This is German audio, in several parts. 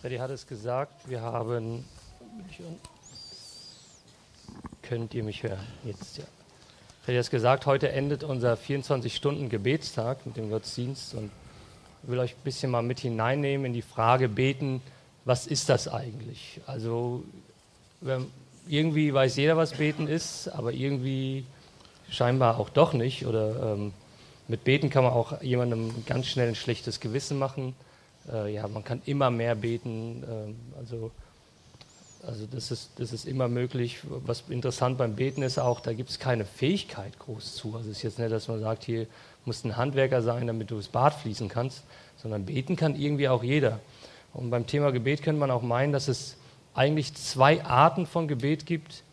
Freddy hat es gesagt, wir haben. Könnt ihr mich hören? Jetzt ja. Freddy hat es gesagt, heute endet unser 24-Stunden-Gebetstag mit dem Gottesdienst und ich will euch ein bisschen mal mit hineinnehmen in die Frage beten, was ist das eigentlich? Also irgendwie weiß jeder, was beten ist, aber irgendwie scheinbar auch doch nicht. Oder ähm, mit Beten kann man auch jemandem ganz schnell ein schlechtes Gewissen machen. Äh, ja, man kann immer mehr beten. Äh, also also das ist, das ist immer möglich. Was interessant beim Beten ist auch, da gibt es keine Fähigkeit groß zu. Also es ist jetzt nicht, dass man sagt, hier muss ein Handwerker sein, damit du das Bad fließen kannst, sondern beten kann irgendwie auch jeder. Und beim Thema Gebet könnte man auch meinen, dass es eigentlich zwei Arten von Gebet gibt,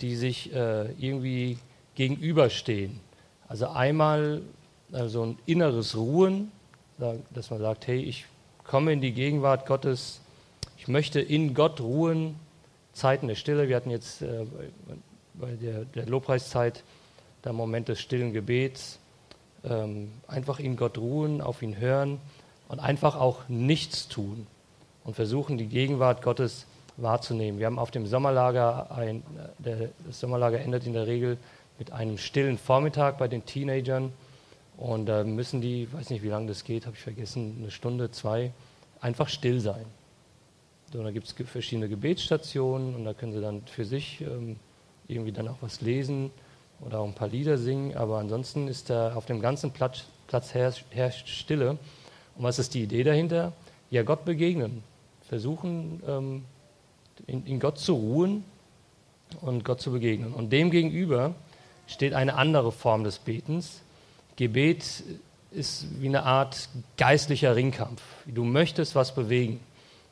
die sich äh, irgendwie gegenüberstehen. Also einmal äh, so ein inneres Ruhen, dass man sagt, hey, ich komme in die Gegenwart Gottes, ich möchte in Gott ruhen, Zeiten der Stille. Wir hatten jetzt äh, bei der, der, Lobpreiszeit der Moment des stillen Gebets, ähm, einfach in Gott ruhen, auf ihn hören und einfach auch nichts tun und versuchen, die Gegenwart Gottes wahrzunehmen. Wir haben auf dem Sommerlager, ein, der, das Sommerlager endet in der Regel mit einem stillen Vormittag bei den Teenagern. Und da müssen die, weiß nicht, wie lange das geht, habe ich vergessen, eine Stunde, zwei, einfach still sein. So, da gibt es verschiedene Gebetsstationen und da können sie dann für sich ähm, irgendwie dann auch was lesen oder auch ein paar Lieder singen. Aber ansonsten ist da auf dem ganzen Platz, Platz herrscht, Stille. Und was ist die Idee dahinter? Ja, Gott begegnen. Versuchen, ähm, in Gott zu ruhen und Gott zu begegnen. Und dem gegenüber steht eine andere Form des Betens. Gebet ist wie eine Art geistlicher Ringkampf. Du möchtest was bewegen,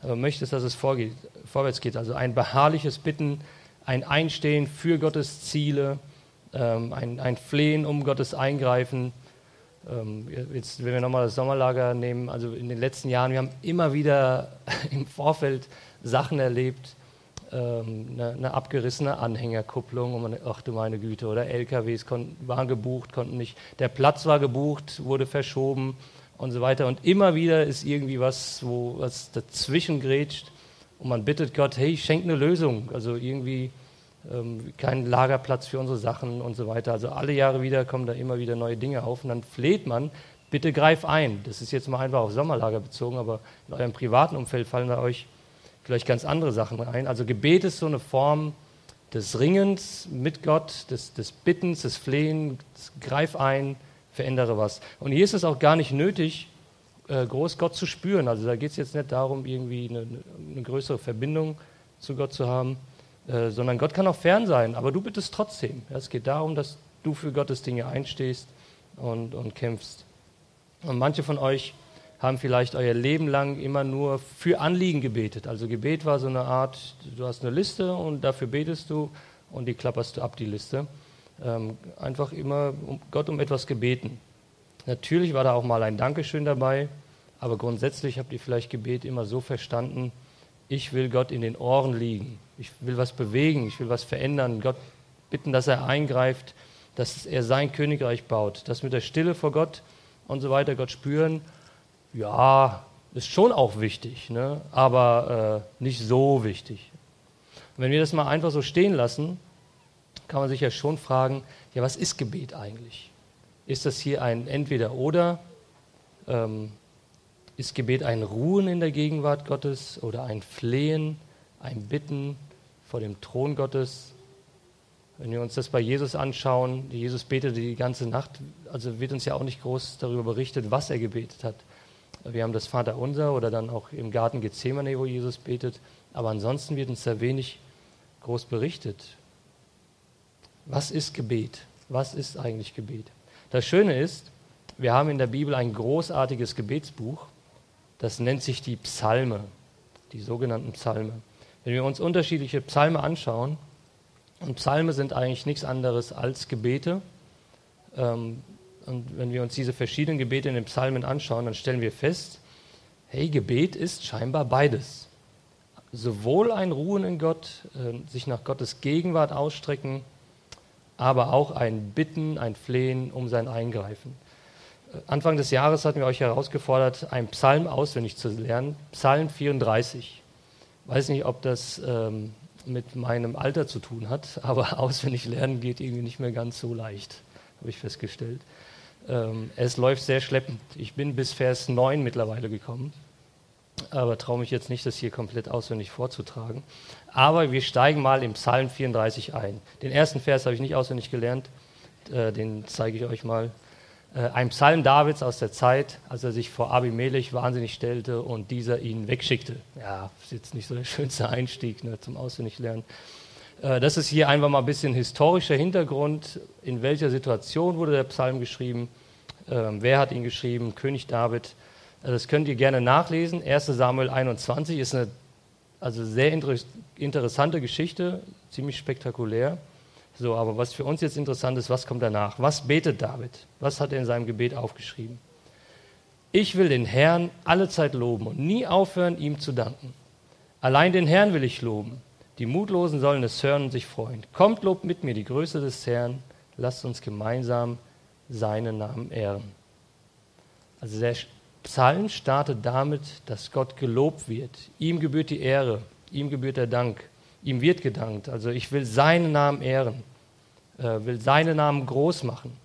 aber möchtest, dass es vorgeht, vorwärts geht. Also ein beharrliches Bitten, ein Einstehen für Gottes Ziele, ähm, ein, ein Flehen um Gottes Eingreifen. Ähm, jetzt, wenn wir nochmal das Sommerlager nehmen, also in den letzten Jahren, wir haben immer wieder im Vorfeld Sachen erlebt, ähm, eine, eine, abgerissene Anhängerkupplung, und man, ach du meine Güte, oder LKWs konnten, waren gebucht, konnten nicht, der Platz war gebucht, wurde verschoben und so weiter. Und immer wieder ist irgendwie was, wo was dazwischen grätscht und man bittet Gott, hey, schenk eine Lösung, also irgendwie ähm, keinen Lagerplatz für unsere Sachen und so weiter. Also alle Jahre wieder kommen da immer wieder neue Dinge auf und dann fleht man, bitte greif ein. Das ist jetzt mal einfach auf Sommerlager bezogen, aber in eurem privaten Umfeld fallen da euch vielleicht ganz andere Sachen rein. Also Gebet ist so eine Form des Ringens mit Gott, des, des Bittens, des Flehens, greif ein, verändere was. Und hier ist es auch gar nicht nötig, äh, groß Gott zu spüren. Also da geht es jetzt nicht darum, irgendwie eine, eine, größere Verbindung zu Gott zu haben, äh, sondern Gott kann auch fern sein, aber du bittest trotzdem. Es geht darum, dass du für Gottes Dinge einstehst und, und kämpfst. Und manche von euch haben vielleicht euer Leben lang immer nur für Anliegen gebetet. Also Gebet war so eine Art, du hast eine Liste und dafür betest du und die klapperst du ab, die Liste. Ähm, einfach immer um Gott um etwas gebeten. Natürlich war da auch mal ein Dankeschön dabei, aber grundsätzlich habt ihr vielleicht Gebet immer so verstanden, ich will Gott in den Ohren liegen, ich will was bewegen, ich will was verändern, Gott bitten, dass er eingreift, dass er sein Königreich baut, das mit der Stille vor Gott und so weiter, Gott spüren ja, ist schon auch wichtig, ne? aber äh, nicht so wichtig. Wenn wir das mal einfach so stehen lassen, kann man sich ja schon fragen, ja, was ist Gebet eigentlich? Ist das hier ein Entweder-Oder? Ähm, ist Gebet ein Ruhen in der Gegenwart Gottes oder ein Flehen, ein Bitten vor dem Thron Gottes? Wenn wir uns das bei Jesus anschauen, Jesus betete die ganze Nacht, also wird uns ja auch nicht groß darüber berichtet, was er gebetet hat. Wir haben das Vaterunser oder dann auch im Garten Gethsemane, wo Jesus betet. Aber ansonsten wird uns da wenig groß berichtet. Was ist Gebet? Was ist eigentlich Gebet? Das Schöne ist, wir haben in der Bibel ein großartiges Gebetsbuch, das nennt sich die Psalme, die sogenannten Psalme. Wenn wir uns unterschiedliche Psalme anschauen, und Psalme sind eigentlich nichts anderes als Gebete, ähm, und wenn wir uns diese verschiedenen Gebete in den Psalmen anschauen, dann stellen wir fest, hey, Gebet ist scheinbar beides. Sowohl ein Ruhen in Gott, äh, sich nach Gottes Gegenwart ausstrecken, aber auch ein Bitten, ein Flehen um sein Eingreifen. Anfang des Jahres hatten wir euch herausgefordert, einen Psalm auswendig zu lernen, Psalm 34. Ich weiß nicht, ob das ähm, mit meinem Alter zu tun hat, aber auswendig lernen geht irgendwie nicht mehr ganz so leicht, habe ich festgestellt. Ähm, es läuft sehr schleppend. Ich bin bis Vers 9 mittlerweile gekommen, aber traue mich jetzt nicht, das hier komplett auswendig vorzutragen. Aber wir steigen mal im Psalm 34 ein. Den ersten Vers habe ich nicht auswendig gelernt, äh, den zeige ich euch mal. Äh, ein Psalm Davids aus der Zeit, als er sich vor Abimelech wahnsinnig stellte und dieser ihn wegschickte. Ja, ist jetzt nicht so der schönste Einstieg ne, zum Auswendiglernen. Äh, das ist hier einfach mal ein bisschen historischer Hintergrund. In welcher Situation wurde der Psalm geschrieben? Ähm, wer hat ihn geschrieben? König David. Äh, das könnt ihr gerne nachlesen. 1 Samuel 21 ist eine also sehr inter interessante Geschichte, ziemlich spektakulär. So, aber was für uns jetzt interessant ist, was kommt danach? Was betet David? Was hat er in seinem Gebet aufgeschrieben? Ich will den Herrn alle Zeit loben und nie aufhören, ihm zu danken. Allein den Herrn will ich loben. Die Mutlosen sollen es hören und sich freuen. Kommt, lobt mit mir die Größe des Herrn. Lasst uns gemeinsam seinen Namen ehren. Also der Psalm startet damit, dass Gott gelobt wird. Ihm gebührt die Ehre, ihm gebührt der Dank, ihm wird gedankt. Also ich will seinen Namen ehren äh, will seinen Namen groß machen.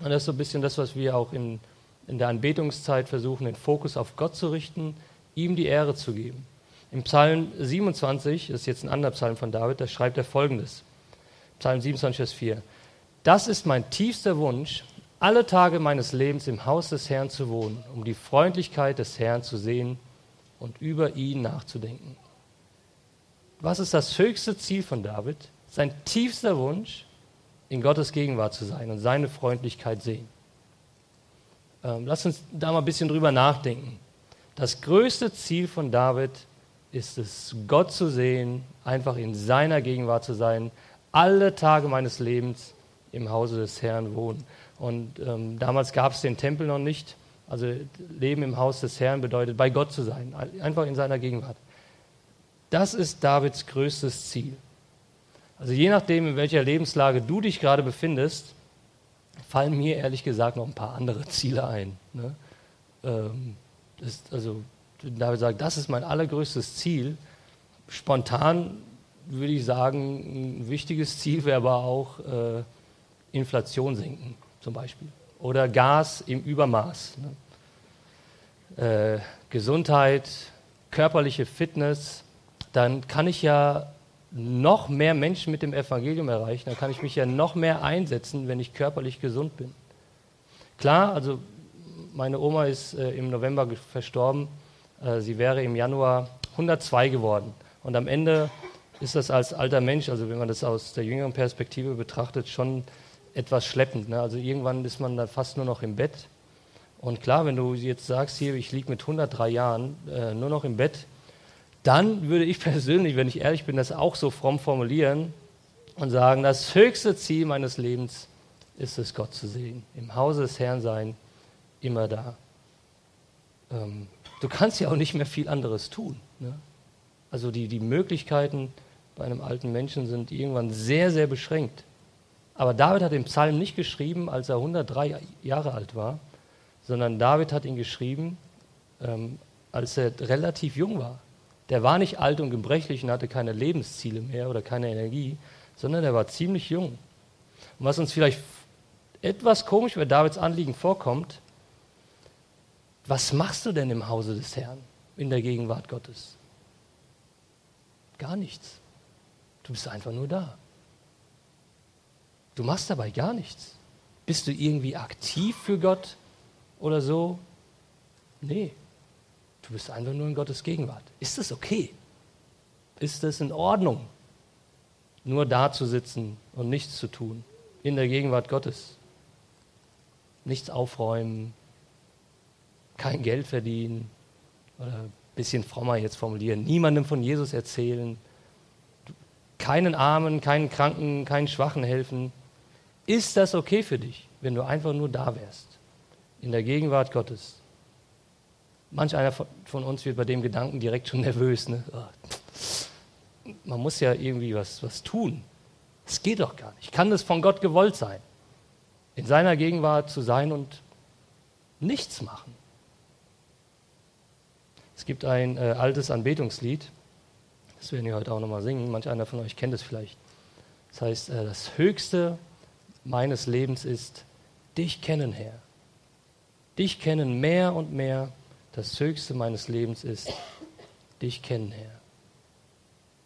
Und das ist so ein bisschen das, was wir auch in, in der Anbetungszeit versuchen, den Fokus auf Gott zu richten, ihm die Ehre zu geben. Im Psalm 27, das ist jetzt ein anderer Psalm von David, da schreibt er folgendes. Psalm 27, Vers 4. Das ist mein tiefster Wunsch, alle Tage meines Lebens im Haus des Herrn zu wohnen, um die Freundlichkeit des Herrn zu sehen und über ihn nachzudenken. Was ist das höchste Ziel von David? Sein tiefster Wunsch, in Gottes Gegenwart zu sein und seine Freundlichkeit sehen. Ähm, lass uns da mal ein bisschen drüber nachdenken. Das größte Ziel von David ist es, Gott zu sehen, einfach in seiner Gegenwart zu sein, alle Tage meines Lebens im Hause des Herrn wohnen. Und ähm, damals gab es den Tempel noch nicht. Also Leben im Haus des Herrn bedeutet, bei Gott zu sein, einfach in seiner Gegenwart. Das ist Davids größtes Ziel. Also je nachdem, in welcher Lebenslage du dich gerade befindest, fallen mir ehrlich gesagt noch ein paar andere Ziele ein. Ne? Ähm, das, also David sagt, das ist mein allergrößtes Ziel. Spontan würde ich sagen, ein wichtiges Ziel wäre aber auch äh, Inflation senken zum Beispiel oder Gas im Übermaß. Ne? Äh, Gesundheit, körperliche Fitness, dann kann ich ja noch mehr Menschen mit dem Evangelium erreichen, dann kann ich mich ja noch mehr einsetzen, wenn ich körperlich gesund bin. Klar, also meine Oma ist äh, im November verstorben, äh, sie wäre im Januar 102 geworden. Und am Ende ist das als alter Mensch, also wenn man das aus der jüngeren Perspektive betrachtet, schon etwas schleppend. Ne? Also irgendwann ist man dann fast nur noch im Bett. Und klar, wenn du jetzt sagst, hier, ich liege mit 103 Jahren äh, nur noch im Bett, dann würde ich persönlich, wenn ich ehrlich bin, das auch so fromm formulieren und sagen, das höchste Ziel meines Lebens ist es, Gott zu sehen, im Hause des Herrn sein, immer da. Ähm, du kannst ja auch nicht mehr viel anderes tun. Ne? Also die, die Möglichkeiten bei einem alten Menschen sind irgendwann sehr, sehr beschränkt. Aber David hat den Psalm nicht geschrieben, als er 103 Jahre alt war, sondern David hat ihn geschrieben, ähm, als er relativ jung war. Der war nicht alt und gebrechlich und hatte keine Lebensziele mehr oder keine Energie, sondern er war ziemlich jung. Und was uns vielleicht etwas komisch bei Davids Anliegen vorkommt, was machst du denn im Hause des Herrn in der Gegenwart Gottes? Gar nichts. Du bist einfach nur da. Du machst dabei gar nichts. Bist du irgendwie aktiv für Gott oder so? Nee, Du bist einfach nur in Gottes Gegenwart. Ist das okay? Ist das in Ordnung, nur da zu sitzen und nichts zu tun in der Gegenwart Gottes? Nichts aufräumen, kein Geld verdienen oder ein bisschen frommer jetzt formulieren, niemandem von Jesus erzählen, keinen Armen, keinen Kranken, keinen Schwachen helfen. Ist das okay für dich, wenn du einfach nur da wärst, in der Gegenwart Gottes? Manch einer von uns wird bei dem Gedanken direkt schon nervös. Ne? Oh, man muss ja irgendwie was, was tun. Das geht doch gar nicht. Kann das von Gott gewollt sein? In seiner Gegenwart zu sein und Nichts machen. Es gibt ein äh, altes Anbetungslied, das werden wir heute auch nochmal singen. Manch einer von euch kennt es vielleicht. Das heißt, äh, das Höchste meines Lebens ist, dich kennen, Herr. Dich kennen mehr und mehr. Das Höchste meines Lebens ist, dich kennen, Herr.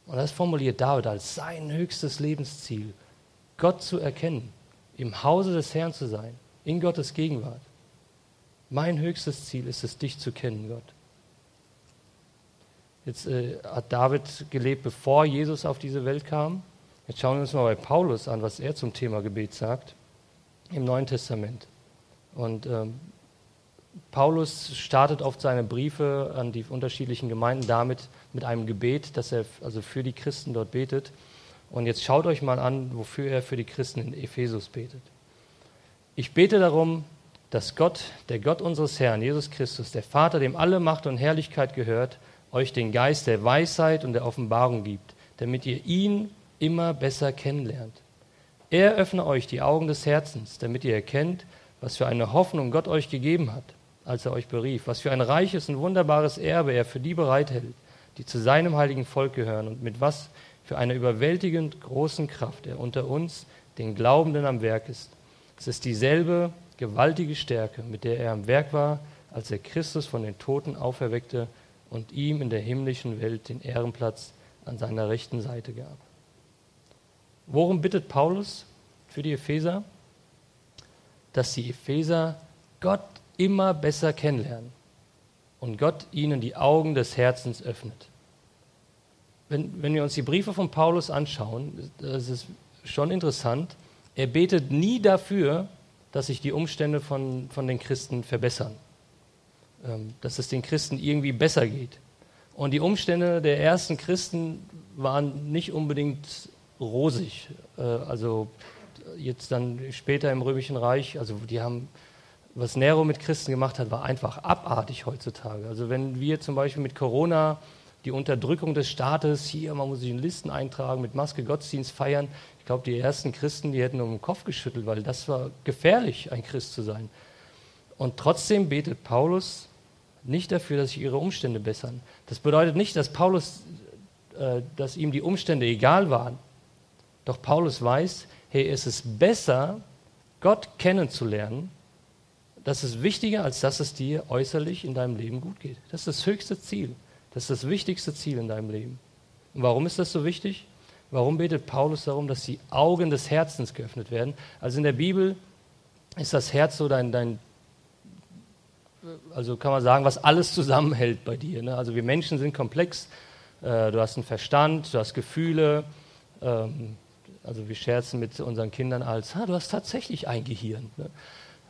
Und das formuliert David als sein höchstes Lebensziel, Gott zu erkennen, im Hause des Herrn zu sein, in Gottes Gegenwart. Mein höchstes Ziel ist es, dich zu kennen, Gott. Jetzt äh, hat David gelebt, bevor Jesus auf diese Welt kam. Jetzt schauen wir uns mal bei Paulus an, was er zum Thema Gebet sagt im Neuen Testament. Und ähm, Paulus startet oft seine Briefe an die unterschiedlichen Gemeinden damit mit einem Gebet, dass er also für die Christen dort betet. Und jetzt schaut euch mal an, wofür er für die Christen in Ephesus betet. Ich bete darum, dass Gott, der Gott unseres Herrn, Jesus Christus, der Vater, dem alle Macht und Herrlichkeit gehört, euch den Geist der Weisheit und der Offenbarung gibt, damit ihr ihn immer besser kennenlernt. Er öffne euch die Augen des Herzens, damit ihr erkennt, was für eine Hoffnung Gott euch gegeben hat, als er euch berief, was für ein reiches und wunderbares Erbe er für die bereithält, die zu seinem heiligen Volk gehören und mit was für einer überwältigend großen Kraft er unter uns, den Glaubenden, am Werk ist. Es ist dieselbe gewaltige Stärke, mit der er am Werk war, als er Christus von den Toten auferweckte und ihm in der himmlischen Welt den Ehrenplatz an seiner rechten Seite gab. Worum bittet Paulus für die Epheser? Dass die Epheser Gott immer besser kennenlernen und Gott ihnen die Augen des Herzens öffnet. Wenn, wenn wir uns die Briefe von Paulus anschauen, das ist schon interessant. Er betet nie dafür, dass sich die Umstände von, von den Christen verbessern. Ähm, dass es den Christen irgendwie besser geht. Und die Umstände der ersten Christen waren nicht unbedingt rosig. Äh, also jetzt dann später im Römischen Reich, also die haben, was Nero mit Christen gemacht hat, war einfach abartig heutzutage. Also wenn wir zum Beispiel mit Corona die Unterdrückung des Staates, hier, man muss sich in Listen eintragen, mit Maske Gottesdienst feiern, ich glaube, die ersten Christen, die hätten um den Kopf geschüttelt, weil das war gefährlich, ein Christ zu sein. Und trotzdem betet Paulus nicht dafür, dass sich ihre Umstände bessern. Das bedeutet nicht, dass Paulus, äh, dass ihm die Umstände egal waren. Doch Paulus weiß, hey, es ist besser, Gott kennenzulernen. Das ist wichtiger, als dass es dir äußerlich in deinem Leben gut geht. Das ist das höchste Ziel. Das ist das wichtigste Ziel in deinem Leben. Und warum ist das so wichtig? Warum betet Paulus darum, dass die Augen des Herzens geöffnet werden? Also in der Bibel ist das Herz so dein, dein also kann man sagen, was alles zusammenhält bei dir. Ne? Also wir Menschen sind komplex. Äh, du hast einen Verstand, du hast Gefühle. Ähm, also wir scherzen mit unseren Kindern als, ah, du hast tatsächlich ein Gehirn. Ne?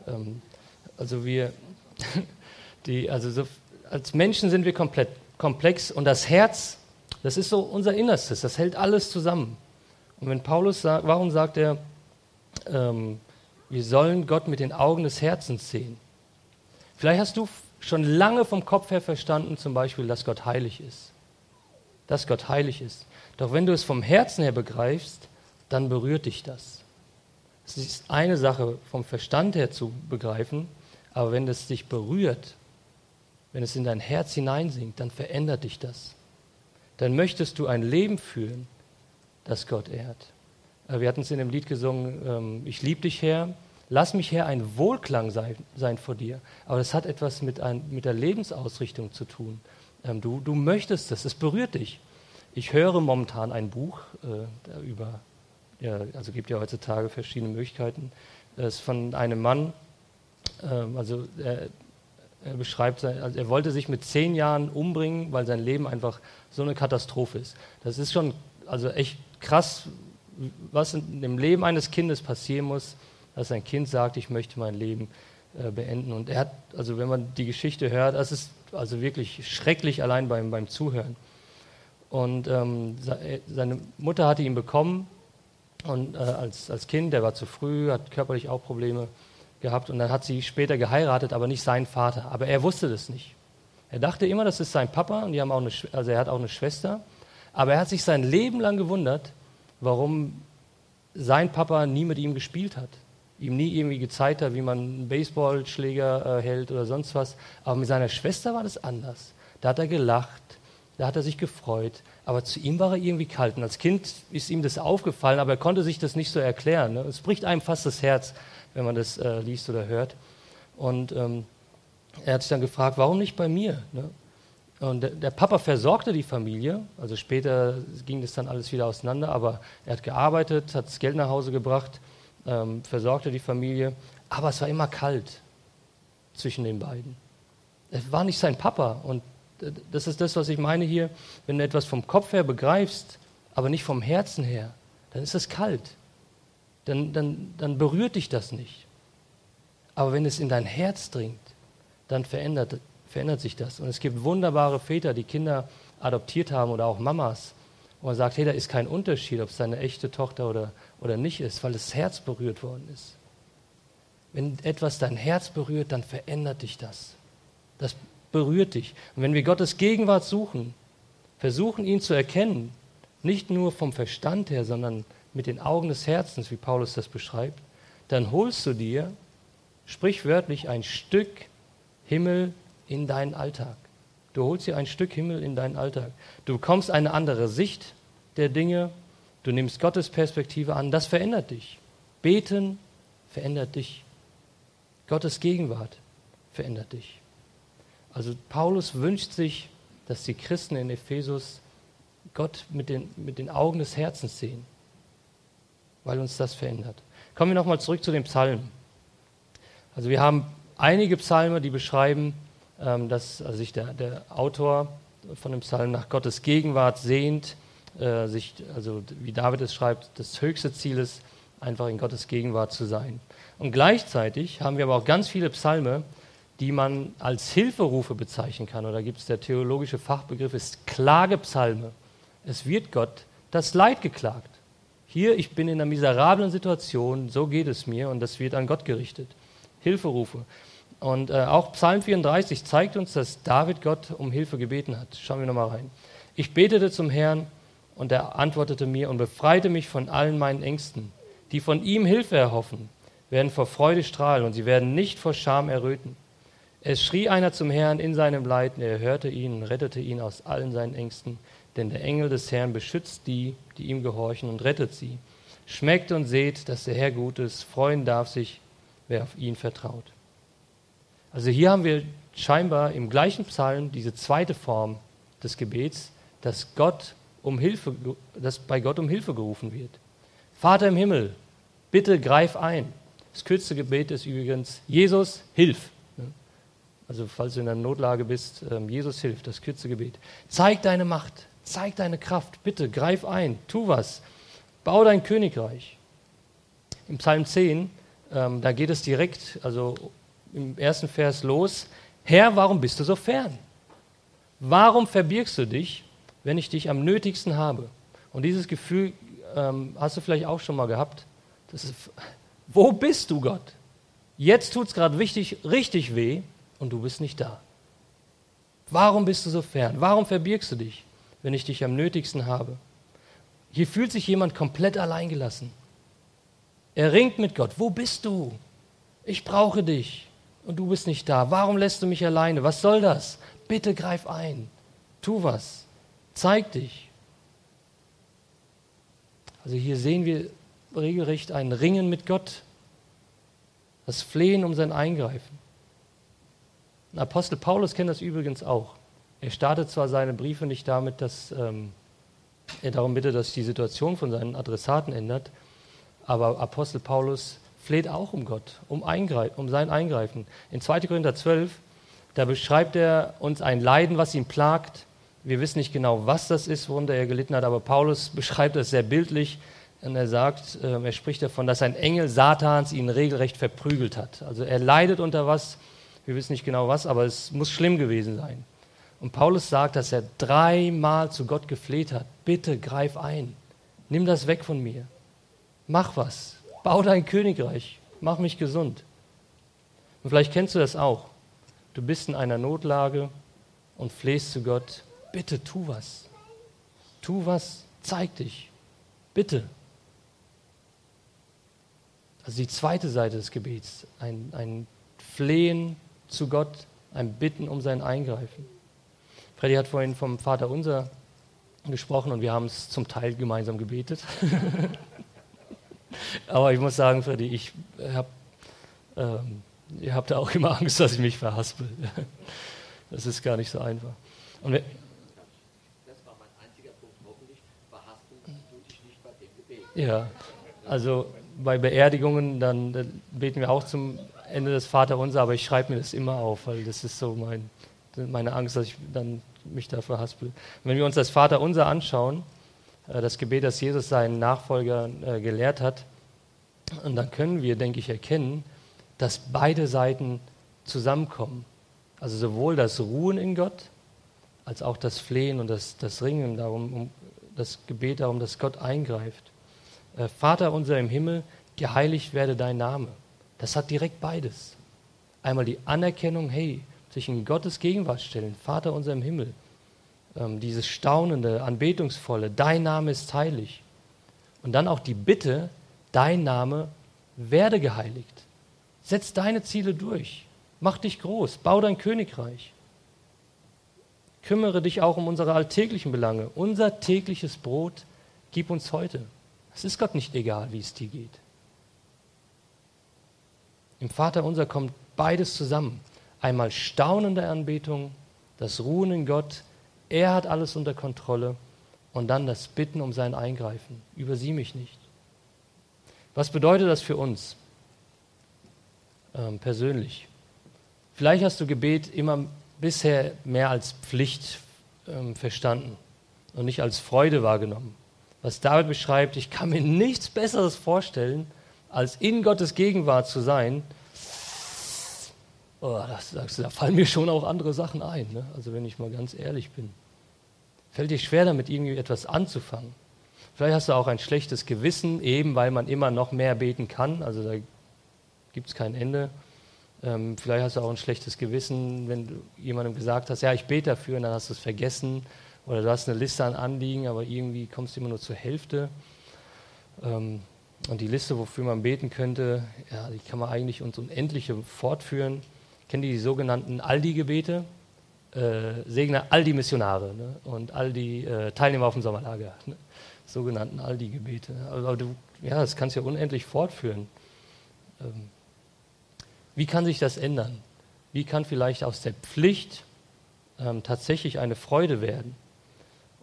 Ähm, also wir, die, also so, als Menschen sind wir komplett komplex und das Herz, das ist so unser Innerstes, das hält alles zusammen. Und wenn Paulus sagt, warum sagt er, ähm, wir sollen Gott mit den Augen des Herzens sehen? Vielleicht hast du schon lange vom Kopf her verstanden, zum Beispiel, dass Gott heilig ist. Dass Gott heilig ist. Doch wenn du es vom Herzen her begreifst, dann berührt dich das. Es ist eine Sache, vom Verstand her zu begreifen, aber wenn es dich berührt, wenn es in dein Herz hineinsinkt, dann verändert dich das. Dann möchtest du ein Leben führen, das Gott ehrt. Äh, wir hatten es in dem Lied gesungen, ähm, ich liebe dich, Herr, Lass mich, Herr, ein Wohlklang sein, sein vor dir. Aber das hat etwas mit, ein, mit der Lebensausrichtung zu tun. Ähm, du, du möchtest es, es berührt dich. Ich höre momentan ein Buch äh, über, ja, also gibt ja heutzutage verschiedene Möglichkeiten. Es ist von einem Mann, äh, also er, er beschreibt, also er wollte sich mit zehn Jahren umbringen, weil sein Leben einfach so eine Katastrophe ist. Das ist schon also echt krass, was in dem Leben eines Kindes passieren muss, dass ein Kind sagt, ich möchte mein Leben äh, beenden. Und er hat, also wenn man die Geschichte hört, das ist also wirklich schrecklich allein beim, beim Zuhören. Und ähm, äh, seine Mutter hatte ihn bekommen und äh, als, als Kind, der war zu früh, hat körperlich auch Probleme gehabt und dann hat sie später geheiratet, aber nicht seinen Vater. Aber er wusste das nicht. Er dachte immer, das ist sein Papa und die haben auch eine, also er hat auch eine Schwester. Aber er hat sich sein Leben lang gewundert, warum sein Papa nie mit ihm gespielt hat ihm nie irgendwie gezeigt hat, wie man einen Baseballschläger äh, hält oder sonst was. Aber mit seiner Schwester war das anders. Da hat er gelacht, da hat er sich gefreut. Aber zu ihm war er irgendwie kalt. Und als Kind ist ihm das aufgefallen, aber er konnte sich das nicht so erklären. Ne? Es bricht einem fast das Herz, wenn man das äh, liest oder hört. Und ähm, er hat sich dann gefragt, warum nicht bei mir? Ne? Und der, der, Papa versorgte die Familie. Also später ging das dann alles wieder auseinander, aber er hat gearbeitet, hat das Geld nach Hause gebracht, ähm, versorgte die Familie. Aber es war immer kalt zwischen den beiden. Es war nicht sein Papa. Und das ist das, was ich meine hier. Wenn du etwas vom Kopf her begreifst, aber nicht vom Herzen her, dann ist es kalt. Dann, dann, dann berührt dich das nicht. Aber wenn es in dein Herz dringt, dann verändert, verändert sich das. Und es gibt wunderbare Väter, die Kinder adoptiert haben oder auch Mamas. wo man sagt, hey, da ist kein Unterschied, ob es deine echte Tochter oder, oder nicht ist, weil das Herz berührt worden ist. Wenn etwas dein Herz berührt, dann verändert dich das. Das berührt dich. Und wenn wir Gottes Gegenwart suchen, versuchen ihn zu erkennen, nicht nur vom Verstand her, sondern mit den Augen des Herzens, wie Paulus das beschreibt, dann holst du dir sprichwörtlich ein Stück Himmel in deinen Alltag. Du holst dir ein Stück Himmel in deinen Alltag. Du bekommst eine andere Sicht der Dinge. Du nimmst Gottes Perspektive an. Das verändert dich. Beten verändert dich. Gottes Gegenwart verändert dich. Also Paulus wünscht sich, dass die Christen in Ephesus Gott mit den, mit den Augen des Herzens sehen, weil uns das verändert. Kommen wir nochmal zurück zu den Psalmen. Also wir haben einige Psalme, die beschreiben, ähm, dass also sich der, der, Autor von dem Psalm nach Gottes Gegenwart sehnt, äh, sich, also wie David es schreibt, das höchste Ziel ist, einfach in Gottes Gegenwart zu sein. Und gleichzeitig haben wir aber auch ganz viele Psalme, die man als Hilferufe bezeichnen kann. Oder gibt es der theologische Fachbegriff, ist Klagepsalme. Es wird Gott das Leid geklagt. Hier, ich bin in einer miserablen Situation, so geht es mir und das wird an Gott gerichtet. Hilferufe. Und äh, auch Psalm 34 zeigt uns, dass David Gott um Hilfe gebeten hat. Schauen wir nochmal rein. Ich betete zum Herrn und er antwortete mir und befreite mich von allen meinen Ängsten. Die von ihm Hilfe erhoffen, werden vor Freude strahlen und sie werden nicht vor Scham erröten. Es schrie einer zum Herrn in seinem Leid, er hörte ihn und rettete ihn aus allen seinen Ängsten. Denn der Engel des Herrn beschützt die, die ihm gehorchen und rettet sie. Schmeckt und seht, dass der Herr gut ist. Freuen darf sich, wer auf ihn vertraut. Also hier haben wir scheinbar im gleichen Psalm diese zweite Form des Gebets, dass Gott um Hilfe, dass bei Gott um Hilfe gerufen wird. Vater im Himmel, bitte greif ein. Das kürzeste Gebet ist übrigens, Jesus, hilf. Also falls du in einer Notlage bist, ähm, Jesus hilf, das kürzeste Gebet. Zeig deine Macht, zeig deine Kraft, bitte greif ein, tu was, bau dein Königreich. Im Psalm 10 ähm, da geht es direkt, also im ersten Vers los. Herr, warum bist du so fern? Warum verbirgst du dich, wenn ich dich am nötigsten habe? Und dieses Gefühl ähm, hast du vielleicht auch schon mal gehabt. Ist, wo bist du, Gott? Jetzt tut es gerade richtig weh und du bist nicht da. Warum bist du so fern? Warum verbirgst du dich, wenn ich dich am nötigsten habe? Hier fühlt sich jemand komplett alleingelassen. Er ringt mit Gott. Wo bist du? Ich brauche dich und du bist nicht da. Warum lässt du mich alleine? Was soll das? Bitte greif ein. Tu was. Zeig dich. Also hier sehen wir regelrecht ein Ringen mit Gott. Das Flehen um sein Eingreifen. Apostel Paulus kennt das übrigens auch. Er startet zwar seine Briefe nicht damit, dass ähm, er darum bittet, dass die Situation von seinen Adressaten ändert, aber Apostel Paulus fleht auch um Gott, um, um sein Eingreifen. In 2. Korinther 12, da beschreibt er uns ein Leiden, was ihn plagt. Wir wissen nicht genau, was das ist, worunter er gelitten hat, aber Paulus beschreibt es sehr bildlich. Und er sagt, äh, er spricht davon, dass ein Engel Satans ihn regelrecht verprügelt hat. Also er leidet unter was, wir wissen nicht genau was, aber es muss schlimm gewesen sein. Und Paulus sagt, dass er dreimal zu Gott gefleht hat, bitte greif ein, nimm das weg von mir. Mach was. Bau dein Königreich. Mach mich gesund. Und vielleicht kennst du das auch. Du bist in einer Notlage und flehst zu Gott, bitte tu was. Tu was, zeig dich. Bitte. Also die zweite Seite des Gebets, ein, ein Flehen zu Gott, ein Bitten um sein Eingreifen. Freddy hat vorhin vom Vater Unser gesprochen und wir haben es zum Teil gemeinsam gebetet. Aber ich muss sagen, Freddy, ich habe ähm, ihr habt ja auch immer Angst, dass ich mich verhaspel. Das ist gar nicht so einfach. Und das war mein einziger Punkt. Hoffentlich verhaspeln du dich nicht bei dem Gebet. Ja, also bei Beerdigungen, dann beten wir auch zum Ende des Vaterunser, aber ich schreibe mir das immer auf, weil das ist so mein, meine Angst, dass ich dann mich da verhaspel. wenn wir uns das Vaterunser anschauen, äh, das Gebet, das Jesus seinen Nachfolgern äh, gelehrt hat, und dann können wir, denke ich, erkennen, dass beide Seiten zusammenkommen. Also sowohl das Ruhen in Gott, als auch das Flehen und das, das Ringen darum, um, das Gebet darum, dass Gott eingreift. Äh, Vater unser im Himmel, geheiligt werde dein Name. Das hat direkt beides. Einmal die Anerkennung, hey, sich in Gottes Gegenwart stellen, Vater unser im Himmel. Ähm, dieses staunende, anbetungsvolle, dein Name ist heilig. Und dann auch die Bitte, dein Name werde geheiligt. Setz deine Ziele durch. Mach dich groß. Bau dein Königreich. Kümmere dich auch um unsere alltäglichen Belange. Unser tägliches Brot gib uns heute. Es ist Gott nicht egal, wie es dir geht. Im Vater unser kommt beides zusammen. Einmal staunende Anbetung, das Ruhen in Gott, er hat alles unter Kontrolle und dann das Bitten um sein Eingreifen. Übersieh mich nicht. Was bedeutet das für uns ähm, persönlich? Vielleicht hast du Gebet immer bisher mehr als Pflicht ähm, verstanden und nicht als Freude wahrgenommen was David beschreibt, ich kann mir nichts Besseres vorstellen, als in Gottes Gegenwart zu sein. Oh, das, das, da fallen mir schon auch andere Sachen ein, ne? also wenn ich mal ganz ehrlich bin. Fällt dir schwer damit irgendwie etwas anzufangen. Vielleicht hast du auch ein schlechtes Gewissen, eben weil man immer noch mehr beten kann, also da gibt es kein Ende. Ähm, vielleicht hast du auch ein schlechtes Gewissen, wenn du jemandem gesagt hast, ja, ich bete dafür und dann hast du es vergessen oder du hast eine Liste an Anliegen, aber irgendwie kommst du immer nur zur Hälfte. Ähm, und die Liste, wofür man beten könnte, ja, die kann man eigentlich uns unendliche fortführen. Kennt ihr die sogenannten Aldi-Gebete? Äh, segne all die Missionare ne? und all die äh, Teilnehmer auf dem Sommerlager. Ne? Sogenannten Aldi-Gebete. Aber du, ja, das kannst du ja unendlich fortführen. Ähm, wie kann sich das ändern? Wie kann vielleicht aus der Pflicht ähm, tatsächlich eine Freude werden?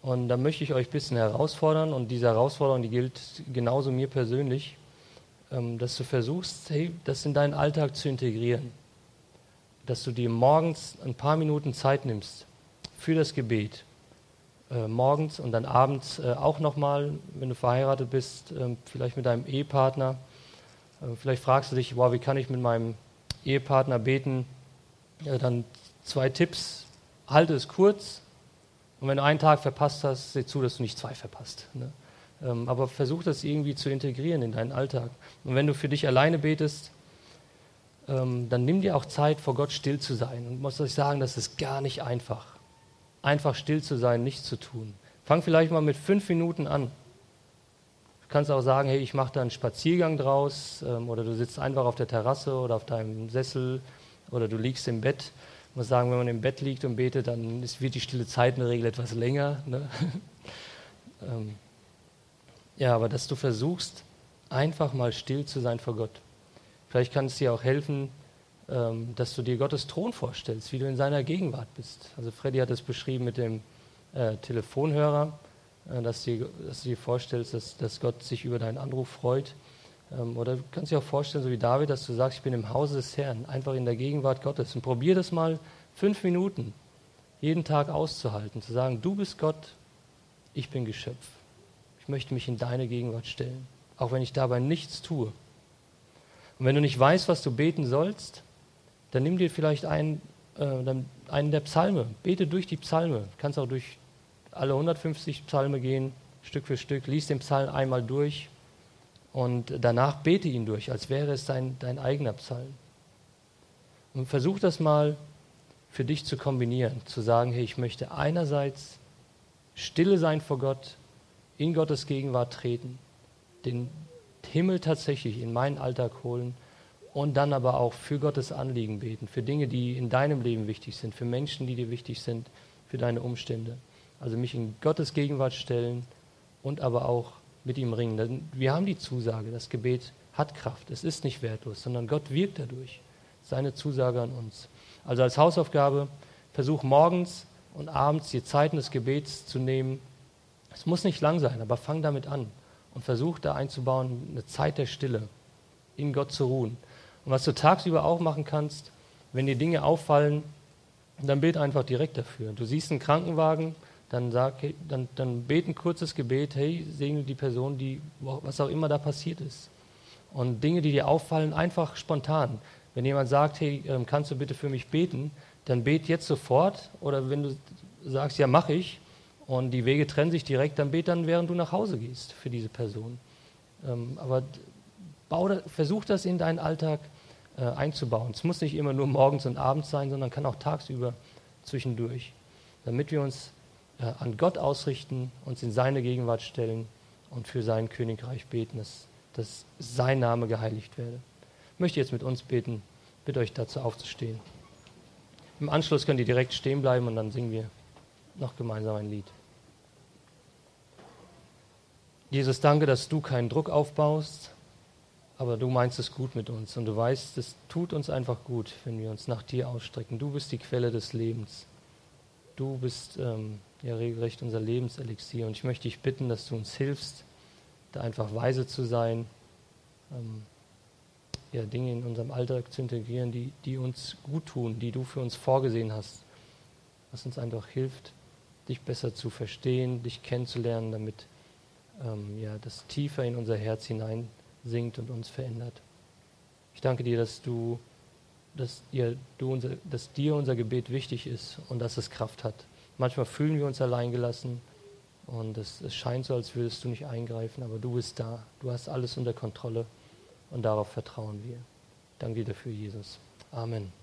Und da möchte ich euch ein bisschen herausfordern und diese Herausforderung, die gilt genauso mir persönlich, ähm, dass du versuchst, das in deinen Alltag zu integrieren. Dass du dir morgens ein paar Minuten Zeit nimmst für das Gebet. Äh, morgens und dann abends äh, auch nochmal, wenn du verheiratet bist, äh, vielleicht mit deinem Ehepartner. Äh, vielleicht fragst du dich, wow, wie kann ich mit meinem Ehepartner beten? dann zwei Tipps. Halte es kurz, und wenn du einen Tag verpasst hast, seh zu, dass du nicht zwei verpasst. Ne? Ähm, aber versuch das irgendwie zu integrieren in deinen Alltag. Und wenn du für dich alleine betest, ähm, dann nimm dir auch Zeit, vor Gott still zu sein. Und muss euch sagen, das ist gar nicht einfach. Einfach still zu sein, nichts zu tun. Fang vielleicht mal mit fünf Minuten an. Du kannst auch sagen, hey, ich mache da einen Spaziergang draus ähm, oder du sitzt einfach auf der Terrasse oder auf deinem Sessel oder du liegst im Bett ich muss sagen, wenn man im Bett liegt und betet, dann ist, wird die stille Zeit in der Regel etwas länger. Ne? ähm, ja, aber dass du versuchst, einfach mal still zu sein vor Gott. Vielleicht kann es dir auch helfen, ähm, dass du dir Gottes Thron vorstellst, wie du in seiner Gegenwart bist. Also Freddy hat es beschrieben mit dem äh, Telefonhörer, äh, dass, du, dass, du, dir vorstellst, dass, dass Gott sich über deinen Anruf freut. Ähm, oder du kannst dir auch vorstellen, so wie David, dass du sagst, ich bin im Hause des Herrn, einfach in der Gegenwart Gottes. Und probier das mal fünf Minuten jeden Tag auszuhalten, zu sagen, du bist Gott, ich bin Geschöpf. Ich möchte mich in deine Gegenwart stellen, auch wenn ich dabei nichts tue. Und wenn du nicht weißt, was du beten sollst, dann nimm dir vielleicht einen, äh, einen der Psalme, bete durch die Psalme. Du kannst auch durch alle 150 Psalme gehen, Stück für Stück, lies den Psalm einmal durch und danach bete ihn durch, als wäre es dein, dein eigener Psalm. Und versuch das mal für dich zu kombinieren, zu sagen, hey, ich möchte einerseits stille sein vor Gott, in Gottes Gegenwart treten, den Himmel tatsächlich in meinen Alltag holen und dann aber auch für Gottes Anliegen beten, für Dinge, die in deinem Leben wichtig sind, für Menschen, die dir wichtig sind, für deine Umstände. Also mich in Gottes Gegenwart stellen und aber auch mit ihm ringen. Wir haben die Zusage, das Gebet hat Kraft, es ist nicht wertlos, sondern Gott wirkt dadurch. Seine Zusage an uns. Also als Hausaufgabe, versuch morgens und abends die Zeiten des Gebets zu nehmen. Es muss nicht lang sein, aber fang damit an und versuch da einzubauen, eine Zeit der Stille, in Gott zu ruhen. Und was du tagsüber auch machen kannst, wenn dir Dinge auffallen, dann bet einfach direkt dafür. Du siehst einen Krankenwagen, dann, sag, dann, dann bet ein kurzes Gebet, hey, segne die Person, die, was auch immer da passiert ist. Und Dinge, die dir auffallen, einfach spontan. Wenn jemand sagt, hey, ähm, kannst du bitte für mich beten, dann bet jetzt sofort. Oder wenn du sagst, ja, mache ich, und die Wege trennen sich direkt, dann bet dann, während du nach Hause gehst für diese Person. Ähm, aber versuch das in deinen Alltag äh, einzubauen. Es muss nicht immer nur morgens und abends sein, sondern kann auch tagsüber zwischendurch, damit wir uns an Gott ausrichten, uns in seine Gegenwart stellen und für sein Königreich beten, dass, dass sein Name geheiligt werde. Ich möchte jetzt mit uns beten, bitte euch dazu aufzustehen. Im Anschluss könnt ihr direkt stehen bleiben und dann singen wir noch gemeinsam ein Lied. Jesus, danke, dass du keinen Druck aufbaust, aber du meinst es gut mit uns und du weißt, es tut uns einfach gut, wenn wir uns nach dir ausstrecken. Du bist die Quelle des Lebens. Du bist ähm, ja regelrecht unser Lebenselixier und ich möchte dich bitten, dass du uns hilfst, da einfach weise zu sein, ähm, ja, Dinge in unserem Alltag zu integrieren, die, die uns gut tun, die du für uns vorgesehen hast. Was uns einfach hilft, dich besser zu verstehen, dich kennenzulernen, damit ähm, ja, das tiefer in unser Herz hinein sinkt und uns verändert. Ich danke dir, dass du, dass, ihr, du unser, dass dir unser Gebet wichtig ist und dass es Kraft hat. Manchmal fühlen wir uns alleingelassen und es, es scheint so, als würdest du nicht eingreifen, aber du bist da. Du hast alles unter Kontrolle und darauf vertrauen wir. Danke dir dafür, Jesus. Amen.